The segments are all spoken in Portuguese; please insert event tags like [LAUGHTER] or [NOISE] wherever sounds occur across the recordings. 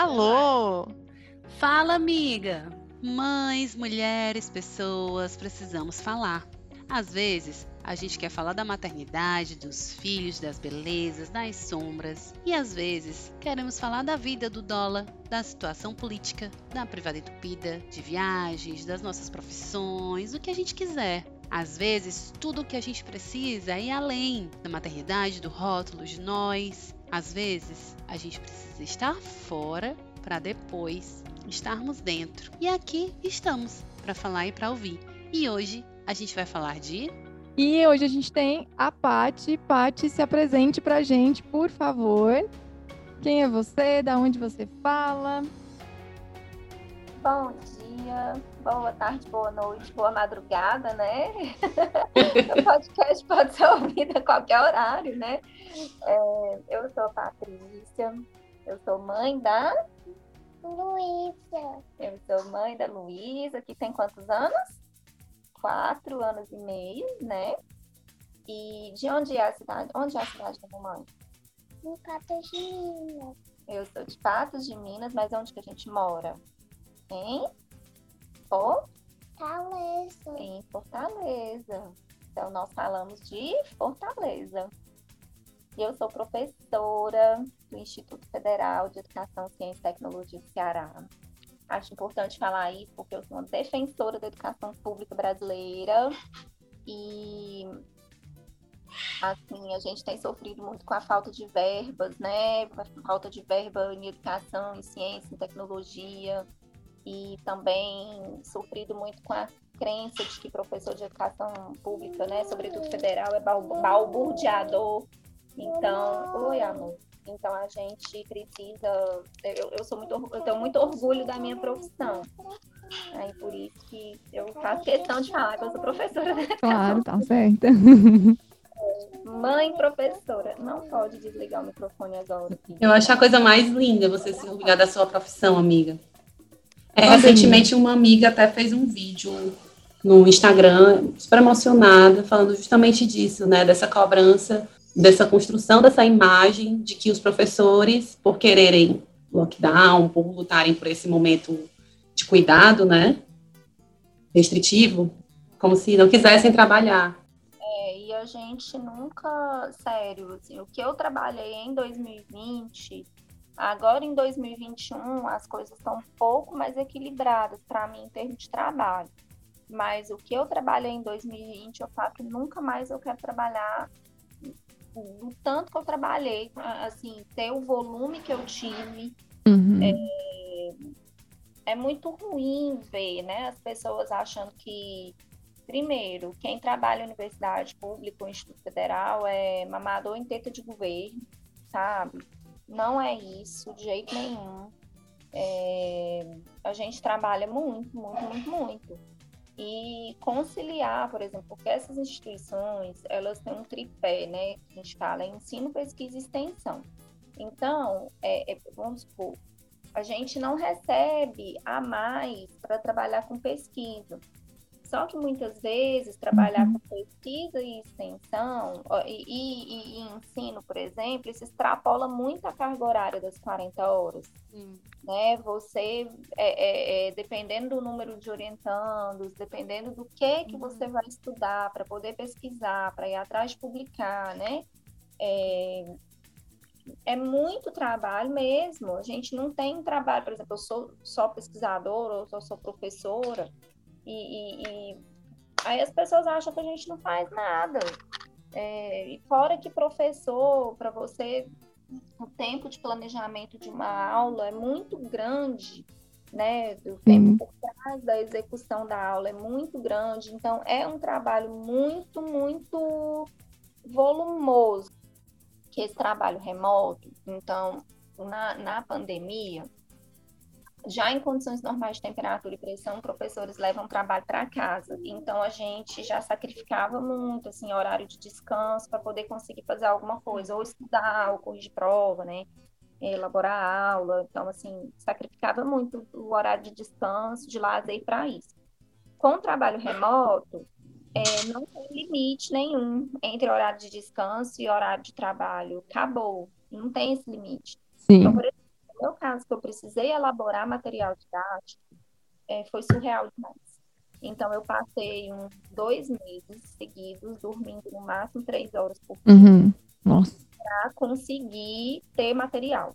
Alô! Fala, amiga! Mães, mulheres, pessoas, precisamos falar. Às vezes, a gente quer falar da maternidade, dos filhos, das belezas, das sombras. E às vezes, queremos falar da vida do dólar, da situação política, da privada entupida, de viagens, das nossas profissões, o que a gente quiser. Às vezes, tudo o que a gente precisa é ir além da maternidade, do rótulo, de nós. Às vezes, a gente precisa estar fora para depois estarmos dentro. E aqui estamos para falar e para ouvir. E hoje a gente vai falar de e hoje a gente tem a Pati. Pati, se apresente pra gente, por favor. Quem é você? Da onde você fala? Bom dia, boa tarde, boa noite, boa madrugada, né? [LAUGHS] o podcast pode ser ouvido a qualquer horário, né? É, eu sou a Patrícia, eu sou mãe da Luísa. Eu sou mãe da Luísa, que tem quantos anos? Quatro anos e meio, né? E de onde é a cidade? Onde é a cidade da mamãe? Em Patos de Minas. Eu sou de Patos de Minas, mas onde que a gente mora? Fortaleza. Em Fortaleza. Então, nós falamos de Fortaleza. E eu sou professora do Instituto Federal de Educação, Ciência e Tecnologia do Ceará. Acho importante falar isso porque eu sou uma defensora da educação pública brasileira e assim, a gente tem sofrido muito com a falta de verbas, né? A falta de verba em educação, em ciência, em tecnologia e também sofrido muito com a crença de que professor de educação pública, né, sobretudo federal, é balburdeador. Então, oi, amor. Então a gente precisa. Eu, eu sou muito, eu tenho muito orgulho da minha profissão. Aí por isso que eu faço questão de falar que eu sou professora. Claro, tá certa. Mãe professora, não pode desligar o microfone agora. Eu acho a coisa mais linda você se orgulhar da sua profissão, amiga. É, recentemente uma amiga até fez um vídeo no Instagram, super emocionada, falando justamente disso, né, dessa cobrança dessa construção dessa imagem de que os professores, por quererem lockdown, por lutarem por esse momento de cuidado, né, restritivo, como se não quisessem trabalhar. É, e a gente nunca, sério, assim, o que eu trabalhei em 2020, agora em 2021 as coisas estão um pouco mais equilibradas para mim em termos de trabalho. Mas o que eu trabalhei em 2020, eu falo que nunca mais eu quero trabalhar o tanto que eu trabalhei, assim, ter o volume que eu tive. Uhum. É, é muito ruim ver, né, as pessoas achando que, primeiro, quem trabalha em universidade pública ou Instituto Federal é mamador em teta de governo, sabe? Não é isso, de jeito nenhum. É, a gente trabalha muito, muito, muito, muito e conciliar, por exemplo, porque essas instituições, elas têm um tripé, né, que a gente fala, ensino, pesquisa e extensão. Então, é, é, vamos supor, a gente não recebe a mais para trabalhar com pesquisa. Só que muitas vezes trabalhar uhum. com pesquisa e extensão e, e, e, ensino, por exemplo, isso extrapola muito a carga horária das 40 horas. Né? Você, é, é, é, dependendo do número de orientandos, dependendo do que, que uhum. você vai estudar para poder pesquisar, para ir atrás de publicar, né? É, é muito trabalho mesmo. A gente não tem trabalho, por exemplo, eu sou só pesquisadora ou só sou professora e, e, e, aí as pessoas acham que a gente não faz nada. É, e fora que professor, para você, o tempo de planejamento de uma aula é muito grande, né? O tempo por trás da execução da aula é muito grande. Então, é um trabalho muito, muito volumoso. Que esse trabalho remoto, então, na, na pandemia, já em condições normais de temperatura e pressão, professores levam trabalho para casa. Então a gente já sacrificava muito assim horário de descanso para poder conseguir fazer alguma coisa, ou estudar, ou corrigir prova, né? Elaborar aula. Então assim, sacrificava muito o horário de descanso, de lazer para isso. Com o trabalho remoto, é, não tem limite nenhum entre horário de descanso e horário de trabalho. Acabou. Não tem esse limite. Sim. Então, por exemplo, meu caso, que eu precisei elaborar material didático, é, foi surreal demais. Então, eu passei uns dois meses seguidos, dormindo no máximo três horas por dia, Uhum. Para conseguir ter material.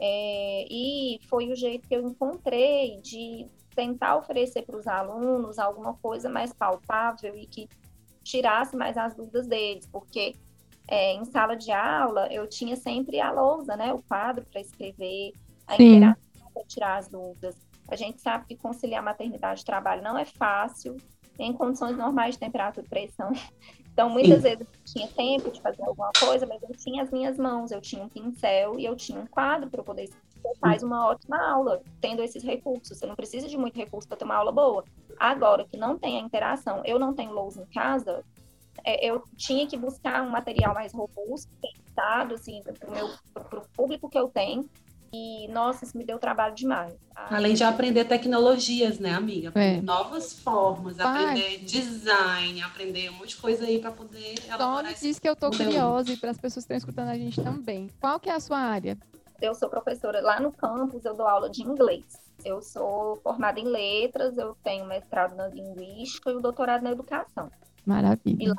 É, e foi o jeito que eu encontrei de tentar oferecer para os alunos alguma coisa mais palpável e que tirasse mais as dúvidas deles, porque é, em sala de aula eu tinha sempre a lousa, né, o quadro para escrever, a Sim. interação para tirar as dúvidas. A gente sabe que conciliar maternidade e trabalho não é fácil, em condições normais de temperatura e pressão. [LAUGHS] Então, muitas vezes eu tinha tempo de fazer alguma coisa, mas eu tinha as minhas mãos, eu tinha um pincel e eu tinha um quadro para poder escrever. Você faz uma ótima aula tendo esses recursos. Você não precisa de muito recurso para ter uma aula boa. Agora, que não tem a interação, eu não tenho lousa em casa, eu tinha que buscar um material mais robusto, pensado, assim, para o público que eu tenho. E, nossa, isso me deu trabalho demais. Ah, Além de aprender tecnologias, né, amiga? Aprender É. novas formas, Vai. aprender design, aprender um monte de coisa aí para poder Só elaborar me esse diz que eu tô curiosa e para as pessoas que estão escutando a gente também. Qual que é a sua área? eu sou professora lá no campus, eu dou aula de inglês. Eu sou formada em letras, eu tenho mestrado na linguística e o doutorado na educação. Maravilha.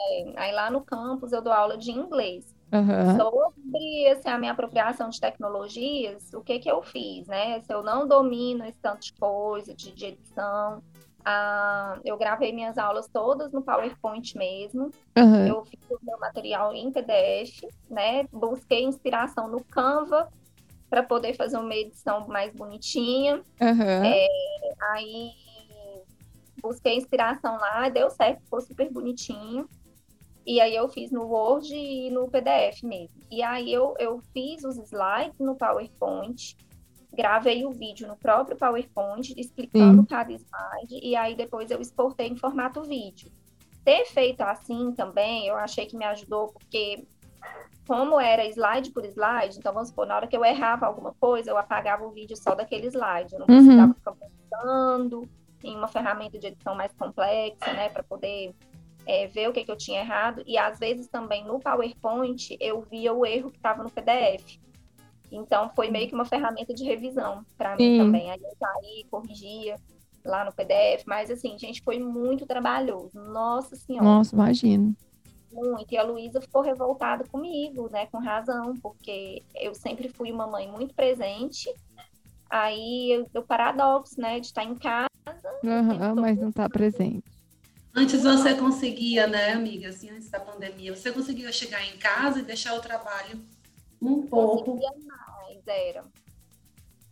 É, aí lá no campus eu dou aula de inglês. Aham. Sobre assim, a minha apropriação de tecnologias, o que que eu fiz, né? Se eu não domino esse tanto de coisa, de, de edição, ah, eu gravei minhas aulas todas no PowerPoint mesmo. Aham. Eu fiz o meu material em PDF, né? Busquei inspiração no Canva para poder fazer uma edição mais bonitinha. Aham. Aí busquei inspiração lá, deu certo, ficou super bonitinho. E aí eu fiz no Word e no PDF mesmo. E aí eu, eu fiz os slides no PowerPoint, gravei o vídeo no próprio PowerPoint, explicando Sim. cada slide, e aí depois eu exportei em formato vídeo. Ter feito assim também, eu achei que me ajudou, porque como era slide por slide, então vamos supor, na hora que eu errava alguma coisa, eu apagava o vídeo só daquele slide. Eu não Uhum. precisava ficar voltando em uma ferramenta de edição mais complexa, né, para poder é, ver o que, que eu tinha errado. E às vezes também no PowerPoint eu via o erro que estava no PDF. Então foi meio que uma ferramenta de revisão para mim também. Aí eu saí, corrigia lá no PDF, mas assim, gente, foi muito trabalhoso. Nossa Senhora Nossa, imagino. muito. E a Luísa ficou revoltada comigo, né? Com razão, porque eu sempre fui uma mãe muito presente. Aí eu, o paradoxo, né? De estar em casa. Aham, mas não tá presente. Antes você conseguia, né, amiga, assim, antes da pandemia, você conseguia chegar em casa e deixar o trabalho um pouco. Conseguia mais, era.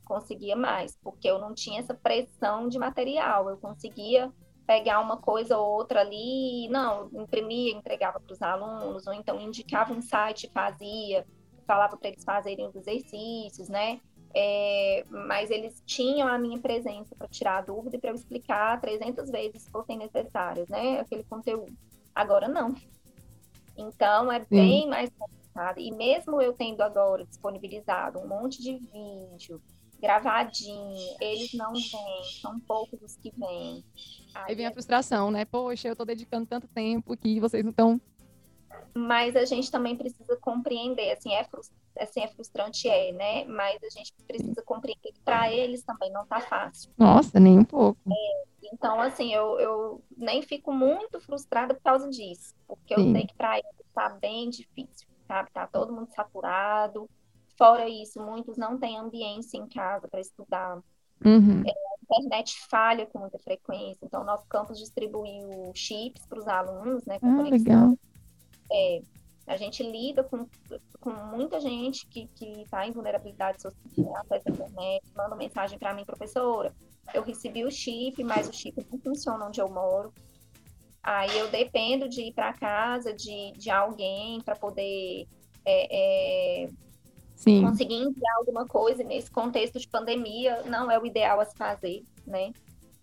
Conseguia mais, porque eu não tinha essa pressão de material. Eu conseguia pegar uma coisa ou outra ali, não, imprimia, entregava para os alunos, ou então indicava um site, fazia, falava para eles fazerem os exercícios, né? É, mas eles tinham a minha presença para tirar a dúvida e para eu explicar 300 vezes se fossem necessárias, né? Aquele conteúdo. Agora não. Então é bem mais complicado. E mesmo eu tendo agora disponibilizado um monte de vídeo gravadinho, eles não vêm, são poucos os que vêm. Aí vem a frustração, né? Poxa, eu tô dedicando tanto tempo que vocês não estão. Mas a gente também precisa compreender, assim, é, assim, é frustrante, é, né? Mas a gente precisa compreender que para eles também não tá fácil. Nossa, nem um pouco. Então, assim, eu, eu nem fico muito frustrada por causa disso, porque eu Sim. sei que para eles tá bem difícil, sabe? Tá todo mundo saturado. Fora isso, muitos não têm ambiência em casa para estudar. Uhum. A internet falha com muita frequência, então nosso campus distribuiu chips para os alunos, né? Com Ah, legal. É, a gente lida com, com muita gente que está em vulnerabilidade social, acessa a internet, manda mensagem para mim, professora. Eu recebi o chip, mas o chip não funciona onde eu moro. Aí eu dependo de ir para casa de, de alguém para poder é, é, Sim. conseguir enviar alguma coisa nesse contexto de pandemia não é o ideal a se fazer, né?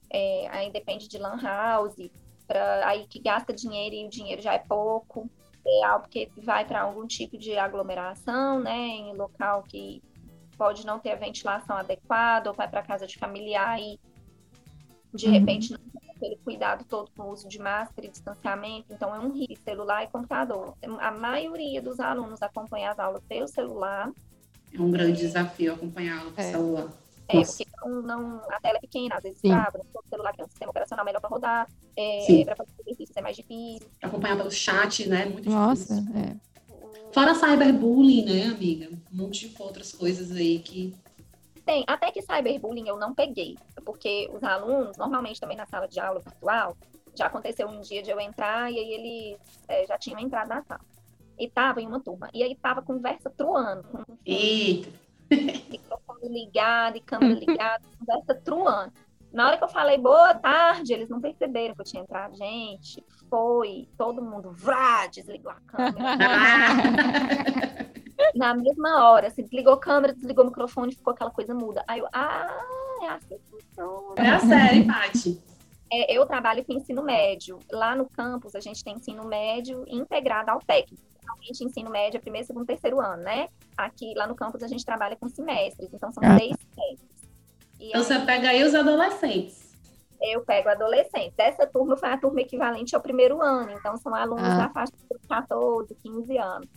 É, aí depende de lan house, pra, aí que gasta dinheiro e o dinheiro já é pouco, é algo que vai para algum tipo de aglomeração, né? Em local que pode não ter a ventilação adequada, ou vai para casa de familiar e de Uhum. repente não tem aquele cuidado todo com o uso de máscara e distanciamento, então é um risco, celular e computador. A maioria dos alunos acompanha as aulas pelo celular, É um grande desafio acompanhá-lo com o É. celular. É, Nossa. porque não, não- a tela é pequena, às vezes Sim. trava, o celular tem um sistema operacional melhor para rodar, é, para fazer exercícios é mais difícil. Acompanhar pelo chat, né? Muito Nossa, difícil. é. Fora cyberbullying, né, amiga? Um monte de outras coisas aí que. Tem, até que cyberbullying eu não peguei, porque os alunos, normalmente também na sala de aula virtual, já aconteceu um dia de eu entrar e aí eles é, já tinham entrado na sala. E tava em uma turma. E aí tava conversa truando, com Eita! Microfone ligado e câmera ligada, conversa truando. Na hora que eu falei boa tarde, eles não perceberam que eu tinha entrado. Gente, foi. Todo mundo, vrá, desligou a câmera. [LAUGHS] Na mesma hora, assim, desligou a câmera, desligou o microfone, ficou aquela coisa muda. Aí eu, ah, é assim que funciona. É a série, Paty. É, eu trabalho com ensino médio. Lá no campus, a gente tem ensino médio integrado ao técnico. Geralmente, ensino médio é primeiro, segundo, terceiro ano, né? Aqui, lá no campus, a gente trabalha com semestres. Então, são Ah. três semestres. E Então você pega aí os adolescentes. eu pego adolescentes. Essa turma foi a turma equivalente ao primeiro ano. Então, são alunos Ah. da faixa de 14, 15 anos.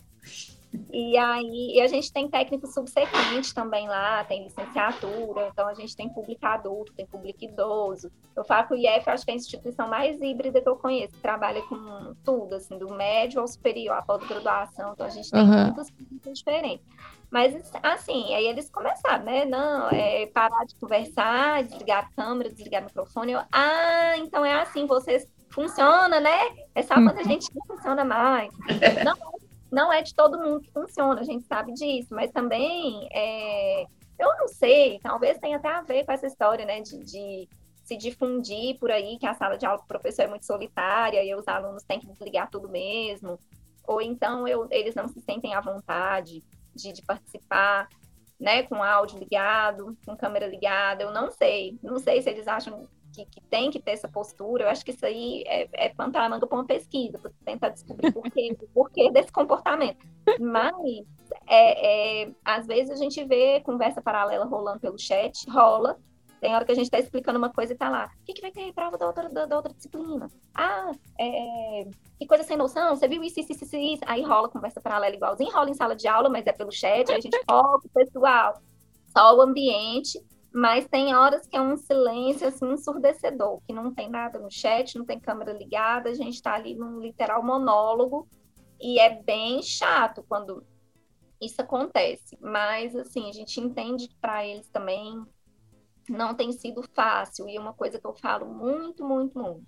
E aí, e a gente tem técnico subsequente também lá, tem licenciatura, então a gente tem público adulto, tem público idoso. Eu falo que o IF, acho que é a instituição mais híbrida que eu conheço, que trabalha com tudo, assim, do médio ao superior, a pós-graduação, então a gente tem Aham. muitas coisas diferentes. Mas, assim, aí eles começaram, né? Não, é parar de conversar, desligar a câmera, desligar o microfone. Eu, ah, então é assim, vocês funciona, né? É só quando a gente não funciona mais. [LAUGHS] Não, não é de todo mundo que funciona, a gente sabe disso, mas também é, eu não sei, talvez tenha até a ver com essa história, né? De, de se difundir por aí, que a sala de aula do professor é muito solitária e os alunos têm que desligar tudo mesmo. Ou então eu, eles não se sentem à vontade de, de participar, né, com áudio ligado, com câmera ligada, eu não sei. Não sei se eles acham que, que tem que ter essa postura. Eu acho que isso aí é, é plantar a manga para uma pesquisa, para tentar descobrir por quê, [LAUGHS] o porquê desse comportamento. Mas, é, é, às vezes, a gente vê conversa paralela rolando pelo chat, rola. Tem hora que a gente está explicando uma coisa e tá lá. O que, que vai ter prova da outra, da, da outra disciplina? Ah, é, que coisa sem noção, você viu isso, isso, isso, isso. Aí rola conversa paralela igualzinho, rola em sala de aula, mas é pelo chat, aí a gente foca o pessoal, só o ambiente, mas tem horas que é um silêncio assim, ensurdecedor, que não tem nada no chat, não tem câmera ligada, a gente está ali num literal monólogo, e é bem chato quando isso acontece. Mas assim, a gente entende que para eles também não tem sido fácil, e uma coisa que eu falo muito, muito, muito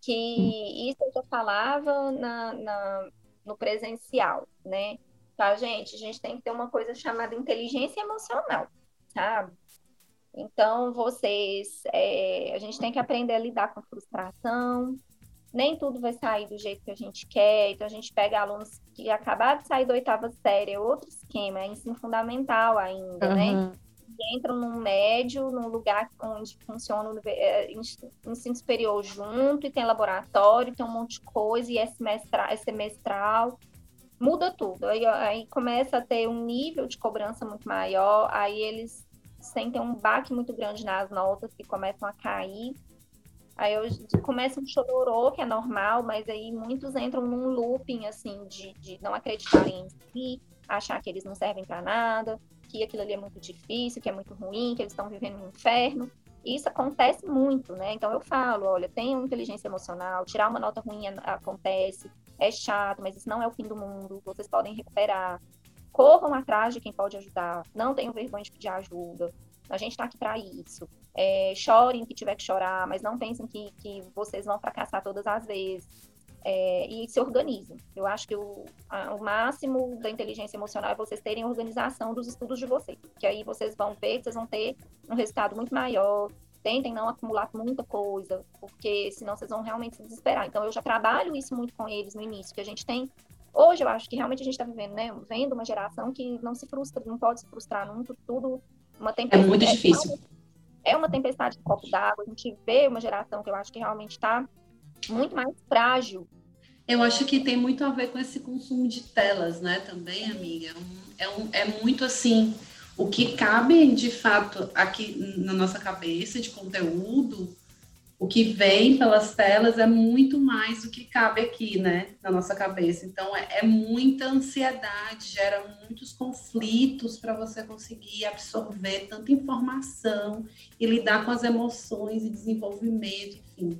que isso eu já falava na, na, no presencial, né? Tá, gente? A gente tem que ter uma coisa chamada inteligência emocional, sabe? Então, vocês, é, a gente tem que aprender a lidar com frustração. Nem tudo vai sair do jeito que a gente quer. Então, a gente pega alunos que acabaram de sair da oitava série, é outro esquema, é ensino fundamental ainda, né? Aham. entram num médio, num lugar onde funciona o é, ensino superior junto, e tem laboratório, tem um monte de coisa, e é semestral, é semestral muda tudo. Aí, aí começa a ter um nível de cobrança muito maior, aí eles sentem um baque muito grande nas notas que começam a cair. Aí eu, começa um chororô, que é normal, mas aí muitos entram num looping, assim, de, de não acreditarem em si, achar que eles não servem para nada, que aquilo ali é muito difícil, que é muito ruim, que eles estão vivendo um inferno. Isso acontece muito, né? Então eu falo, olha, tenham inteligência emocional, tirar uma nota ruim acontece, é chato, mas isso não é o fim do mundo, vocês podem recuperar. Corram atrás de quem pode ajudar, não tenham vergonha de pedir ajuda. A gente está aqui para isso. É, chorem que tiver que chorar, mas não pensem que, que vocês vão fracassar todas as vezes. É, e se organizem. Eu acho que o, a, o máximo da inteligência emocional é vocês terem organização dos estudos de vocês, que aí vocês vão ver vocês vão ter um resultado muito maior. Tentem não acumular muita coisa, porque senão vocês vão realmente se desesperar. Então, eu já trabalho isso muito com eles no início, que a gente tem. Hoje, eu acho que realmente a gente está vivendo, né? Vendo uma geração que não se frustra, não pode se frustrar nunca, tudo uma tempestade. É muito difícil. É uma tempestade de copo d'água. A gente vê uma geração que eu acho que realmente está muito mais frágil. Eu acho que tem muito a ver com esse consumo de telas, né? Também, amiga. É, um, é muito assim. O que cabe de fato aqui na nossa cabeça de conteúdo o que vem pelas telas é muito mais do que cabe aqui, né, na nossa cabeça. Então, é, é muita ansiedade, gera muitos conflitos para você conseguir absorver tanta informação e lidar com as emoções e desenvolvimento, enfim.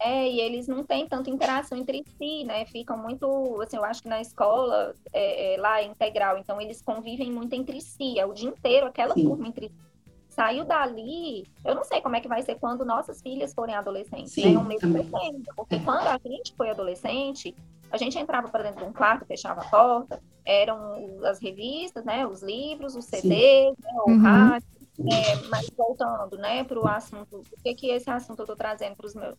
É, e eles não têm tanta interação entre si, né? Ficam muito, assim, eu acho que na escola, é, é, lá é integral, então eles convivem muito entre si, é o dia inteiro aquela Sim. turma entre si saiu dali, eu não sei como é que vai ser quando nossas filhas forem adolescentes, Sim, né? Um mês porque é. quando a gente foi adolescente, a gente entrava para dentro de um quarto, fechava a porta, eram as revistas, né? Os livros, os CDs, né? o uhum. rádio. É, mas voltando, né, para o assunto, o que que esse assunto eu estou trazendo para os meus,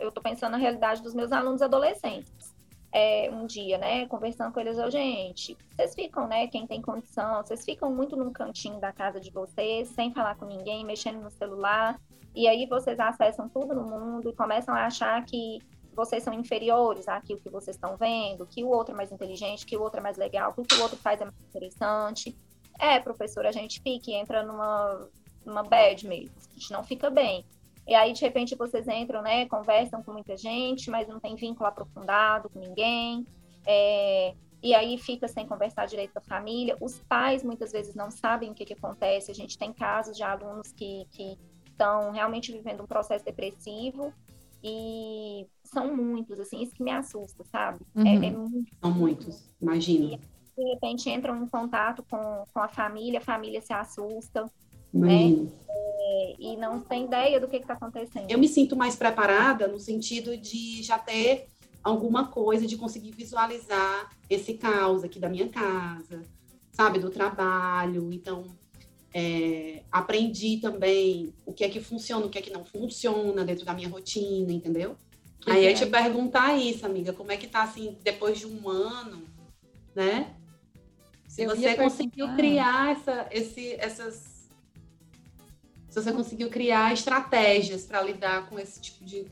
eu estou pensando na realidade dos meus alunos adolescentes é, um dia, né, conversando com eles, eu, gente, vocês ficam, né, quem tem condição, vocês ficam muito num cantinho da casa de vocês, sem falar com ninguém, mexendo no celular, e aí vocês acessam tudo no mundo e começam a achar que vocês são inferiores àquilo que vocês estão vendo, que o outro é mais inteligente, que o outro é mais legal, que o que o outro faz é mais interessante. É, professor, a gente fica e entra numa, numa bad mesmo, a gente não fica bem. E aí, de repente, vocês entram, né, conversam com muita gente, mas não tem vínculo aprofundado com ninguém. É, e aí fica sem conversar direito com a família. Os pais muitas vezes não sabem o que, que acontece. A gente tem casos de alunos que, que estão realmente vivendo um processo depressivo e são muitos, assim, isso que me assusta, sabe? Uhum. É, é muito... São muitos, imagino. E, de repente entram em contato com, com a família, a família se assusta, né? É, e não tem ideia do que está acontecendo. Eu me sinto mais preparada no sentido de já ter alguma coisa, de conseguir visualizar esse caos aqui da minha casa, sabe, do trabalho. Então, é, aprendi também o que é que funciona, o que é que não funciona dentro da minha rotina, entendeu? Aí eu te perguntar isso, amiga, como é que tá assim, depois de um ano, né? Se eu você conseguiu criar essa, esse, essas se você conseguiu criar estratégias para lidar com esse tipo de,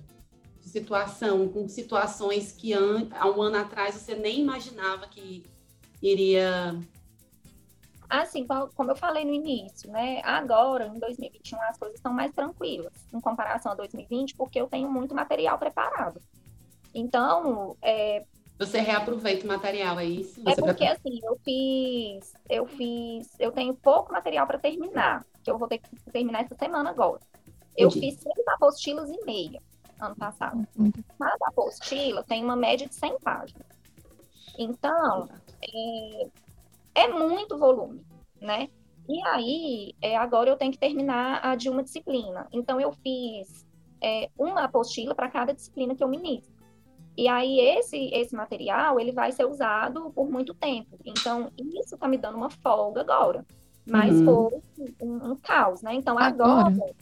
situação, com situações que há um ano atrás você nem imaginava que iria. Assim, como eu falei no início, né? Agora, em 2021, as coisas estão mais tranquilas em comparação a 2020, porque eu tenho muito material preparado. Então, é, você reaproveita o material, é isso? É porque assim, eu fiz, eu fiz, eu tenho pouco material para terminar que eu vou ter que terminar essa semana agora. Eu Entendi. fiz seis apostilas e meia ano passado. Cada apostila tem uma média de 100 páginas. Então, é, é muito volume, né? E aí, é, agora eu tenho que terminar a de uma disciplina. Então, eu fiz é, uma apostila para cada disciplina que eu ministro. E aí, esse, esse material, ele vai ser usado por muito tempo. Então, isso está me dando uma folga agora mas uhum. foi um, um, caos, né? Então agora, agora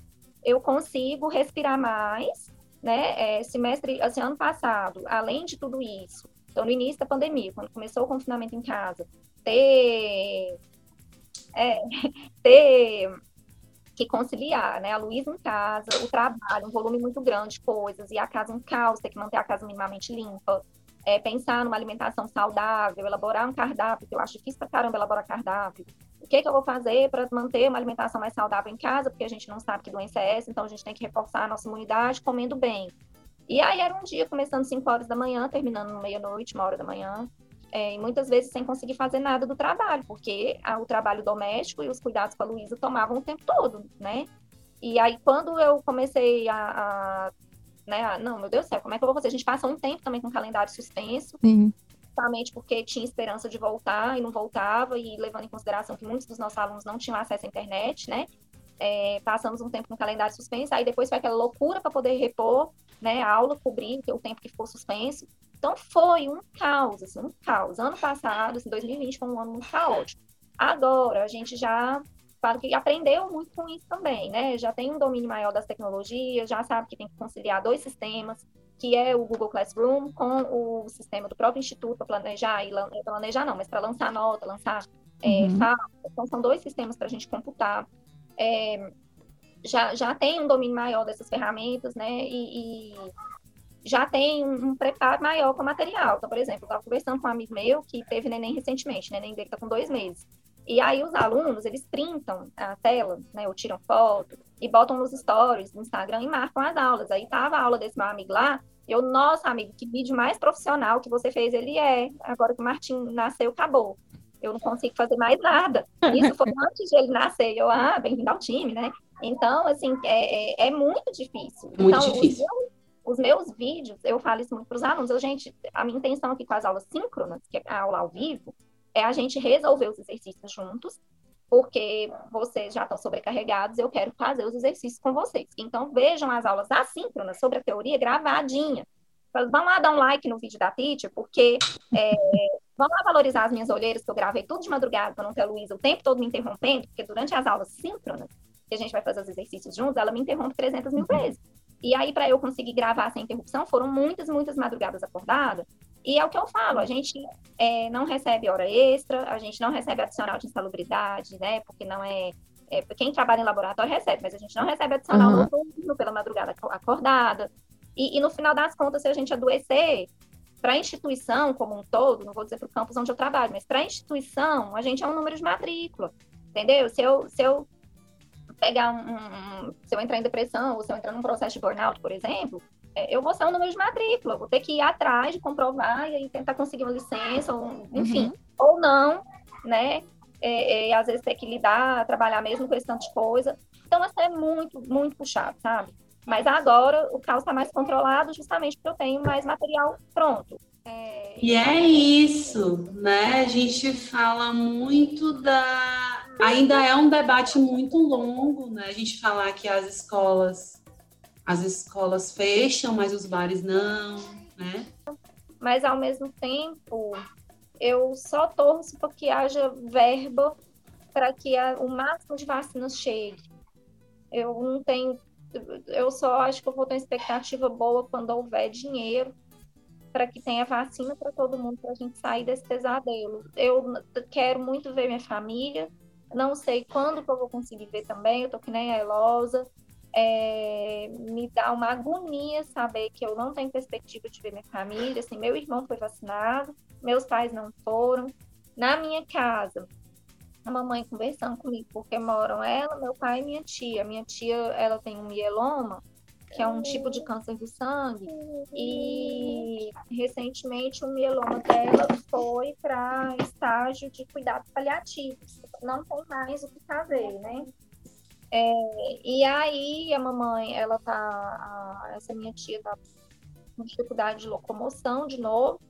eu consigo respirar mais, né? É, semestre, assim, ano passado, além de tudo isso, então no início da pandemia, quando começou o confinamento em casa, ter, é, [LAUGHS] ter que conciliar, né? A Luísa em casa, o trabalho, um volume muito grande de coisas, e a casa um caos, ter que manter a casa minimamente limpa, é, pensar numa alimentação saudável, elaborar um cardápio, que eu acho difícil pra caramba elaborar cardápio, o que, que eu vou fazer para manter uma alimentação mais saudável em casa, porque a gente não sabe que doença é essa, então a gente tem que reforçar a nossa imunidade comendo bem. E aí era um dia começando 5 horas da manhã, terminando meia-noite, uma hora da manhã, é, e muitas vezes sem conseguir fazer nada do trabalho, porque a, o trabalho doméstico e os cuidados com a Luísa tomavam o tempo todo, né? E aí, quando eu comecei a, a né, a, não, meu Deus do céu, como é que eu vou fazer? A gente passa um tempo também com o calendário suspenso, Sim justamente porque tinha esperança de voltar e não voltava, e levando em consideração que muitos dos nossos alunos não tinham acesso à internet, né? É, passamos um tempo no calendário suspenso, aí depois foi aquela loucura para poder repor né, a aula, cobrir o tempo que ficou suspenso. Então foi um caos, assim, um caos. Ano passado, assim, 2020 foi um ano muito caótico. Agora a gente já fala que aprendeu muito com isso também, né? Já tem um domínio maior das tecnologias, já sabe que tem que conciliar dois sistemas, que é o Google Classroom, com o sistema do próprio instituto para planejar, e é, planejar não, mas para lançar nota, lançar é, uhum. fala. Então, são dois sistemas para a gente computar. É, já, já tem um domínio maior dessas ferramentas, né? E, e já tem um, um, preparo maior com o material. Então, por exemplo, eu estava conversando com um amigo meu que teve neném recentemente, neném dele está com dois meses. E aí os alunos, eles printam a tela, né, ou tiram foto, e botam nos stories no Instagram e marcam as aulas. Aí tava a aula desse meu amigo lá, eu, nossa, amigo, que vídeo mais profissional que você fez, ele é. Agora que o Martim nasceu, acabou. Eu não consigo fazer mais nada. Isso foi [LAUGHS] antes de ele nascer. Eu, ah, bem-vindo ao time, né? Então, assim, é, é, é muito difícil. Muito então, difícil. Os meus, os meus vídeos, eu falo isso muito para os alunos. Eu, gente, a minha intenção aqui com as aulas síncronas, que é a aula ao vivo, é a gente resolver os exercícios juntos porque vocês já estão sobrecarregados, eu quero fazer os exercícios com vocês. Então, vejam as aulas assíncronas sobre a teoria gravadinha. Vão lá dar um like no vídeo da teacher, porque é, [LAUGHS] vão lá valorizar as minhas olheiras, que eu gravei tudo de madrugada para não ter a Luísa o tempo todo me interrompendo, porque durante as aulas síncronas, que a gente vai fazer os exercícios juntos, ela me interrompe 300 mil vezes. E aí, para eu conseguir gravar sem interrupção, foram muitas, muitas madrugadas acordadas, e é o que eu falo, a gente é, não recebe hora extra, a gente não recebe adicional de insalubridade, né? Porque não é, é. quem trabalha em laboratório recebe, mas a gente não recebe adicional uhum. noturno pela madrugada acordada. E, e, no final das contas, se a gente adoecer, para a instituição como um todo, não vou dizer para o campus onde eu trabalho, mas para a instituição, a gente é um número de matrícula, entendeu? Se eu, se eu pegar um, um, se eu entrar em depressão ou se eu entrar num processo de burnout, por exemplo, é, eu vou ser um número de matrícula, vou ter que ir atrás de comprovar e tentar conseguir uma licença, ou, enfim, uhum. ou não, né? É, é, às vezes ter que lidar, trabalhar mesmo com esse tanto de coisa. Então, isso é muito, muito puxado, sabe? Mas agora o caos está mais controlado justamente porque eu tenho mais material pronto. É... E é isso, né? A gente fala muito da. Ainda é um debate muito longo, né? A gente falar que as escolas as escolas fecham, mas os bares não, né? Mas ao mesmo tempo, eu só torço para que haja verba para que a, o máximo de vacinas chegue. Eu não tenho, eu só acho que eu vou ter uma expectativa boa quando houver dinheiro para que tenha vacina para todo mundo, para a gente sair desse pesadelo. Eu quero muito ver minha família, não sei quando que eu vou conseguir ver também, eu tô que nem a Elosa, é, me dá uma agonia saber que eu não tenho perspectiva de ver minha família. Assim, meu irmão foi vacinado, meus pais não foram. Na minha casa, a mamãe conversando comigo, porque moram ela, meu pai e minha tia. Minha tia, ela tem um mieloma, que é um tipo de câncer do sangue, e recentemente o mieloma dela foi para estágio de cuidados paliativos. Não tem mais o que fazer, né? É, e aí a mamãe, ela tá, a, essa minha tia tá com dificuldade de locomoção de novo.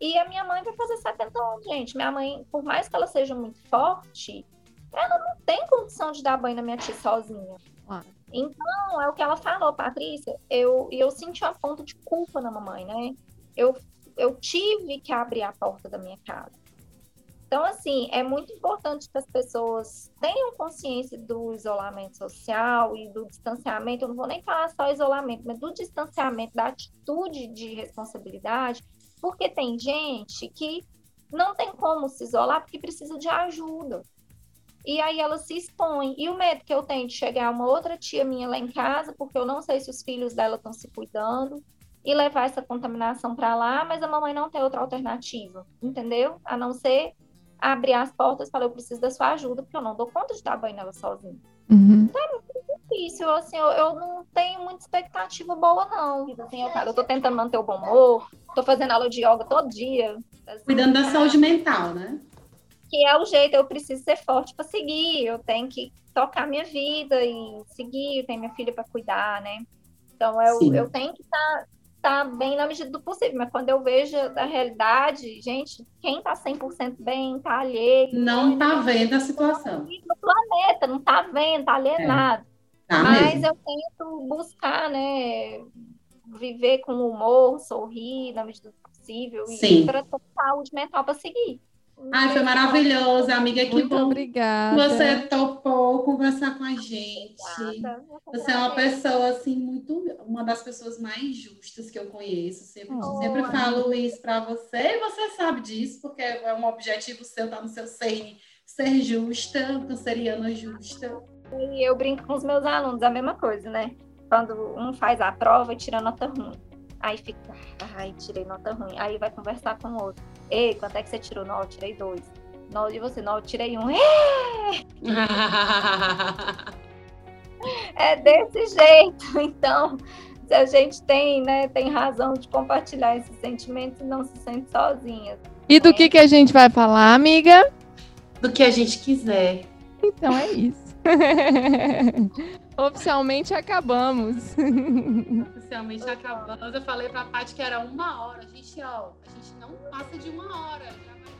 E a minha mãe vai fazer 70 anos, gente. Minha mãe, por mais que ela seja muito forte, ela não tem condição de dar banho na minha tia sozinha. Ah. Então, é o que ela falou, Patrícia. Eu, eu senti uma ponto de culpa na mamãe, né? Eu, eu tive que abrir a porta da minha casa. Então, assim, é muito importante que as pessoas tenham consciência do isolamento social e do distanciamento. Eu não vou nem falar só isolamento, mas do distanciamento, da atitude de responsabilidade, porque tem gente que não tem como se isolar porque precisa de ajuda. E aí ela se expõe. E o medo que eu tenho de chegar uma outra tia minha lá em casa, porque eu não sei se os filhos dela estão se cuidando, e levar essa contaminação para lá, mas a mamãe não tem outra alternativa, entendeu? A não ser abrir as portas e falar, eu preciso da sua ajuda, porque eu não dou conta de dar banho nela sozinha. Uhum. Então é muito difícil, assim, eu, eu, não tenho muita expectativa boa, não. Assim, eu, cara, eu tô tentando manter o bom humor, tô fazendo aula de yoga todo dia. Assim, Cuidando da saúde mental, né? Que é o jeito, eu preciso ser forte para seguir, eu tenho que tocar minha vida e seguir, eu tenho minha filha para cuidar, né? Então eu, eu tenho que estar tá tá bem na medida do possível, mas quando eu vejo a realidade, gente, quem tá 100% bem, tá alheio. Não tá vendo a situação. No planeta, não tá vendo, tá alienado. É, tá mas mesmo. eu tento buscar, né, viver com humor, sorrir na medida do possível Sim. e para ter saúde mental para seguir. Ai, foi maravilhoso, amiga. Que Muito bom obrigada. Você topou conversar com a gente. Você é uma pessoa, assim, muito. Uma das pessoas mais justas que eu conheço. Sempre, oh, sempre falo isso para você e você sabe disso, porque é um objetivo seu, tá no seu ser, ser justa, canceriana justa. E eu brinco com os meus alunos, a mesma coisa, né? Quando um faz a prova tira nota ruim. Aí fica, ai, tirei nota ruim. Aí vai conversar com o outro. Ei, quanto é que você tirou? Não, eu tirei dois. Não, e você? Não, eu tirei um. É! [LAUGHS] É desse jeito. [LAUGHS] Então, se a gente tem, né, tem razão de compartilhar esses sentimentos e não se sente sozinha. E do que, que a gente vai falar, amiga? Do que a gente quiser. Então é isso. [LAUGHS] Oficialmente acabamos oficialmente acabando. Eu falei pra Paty que era uma hora. A gente, ó, a gente não passa de uma hora. Já vai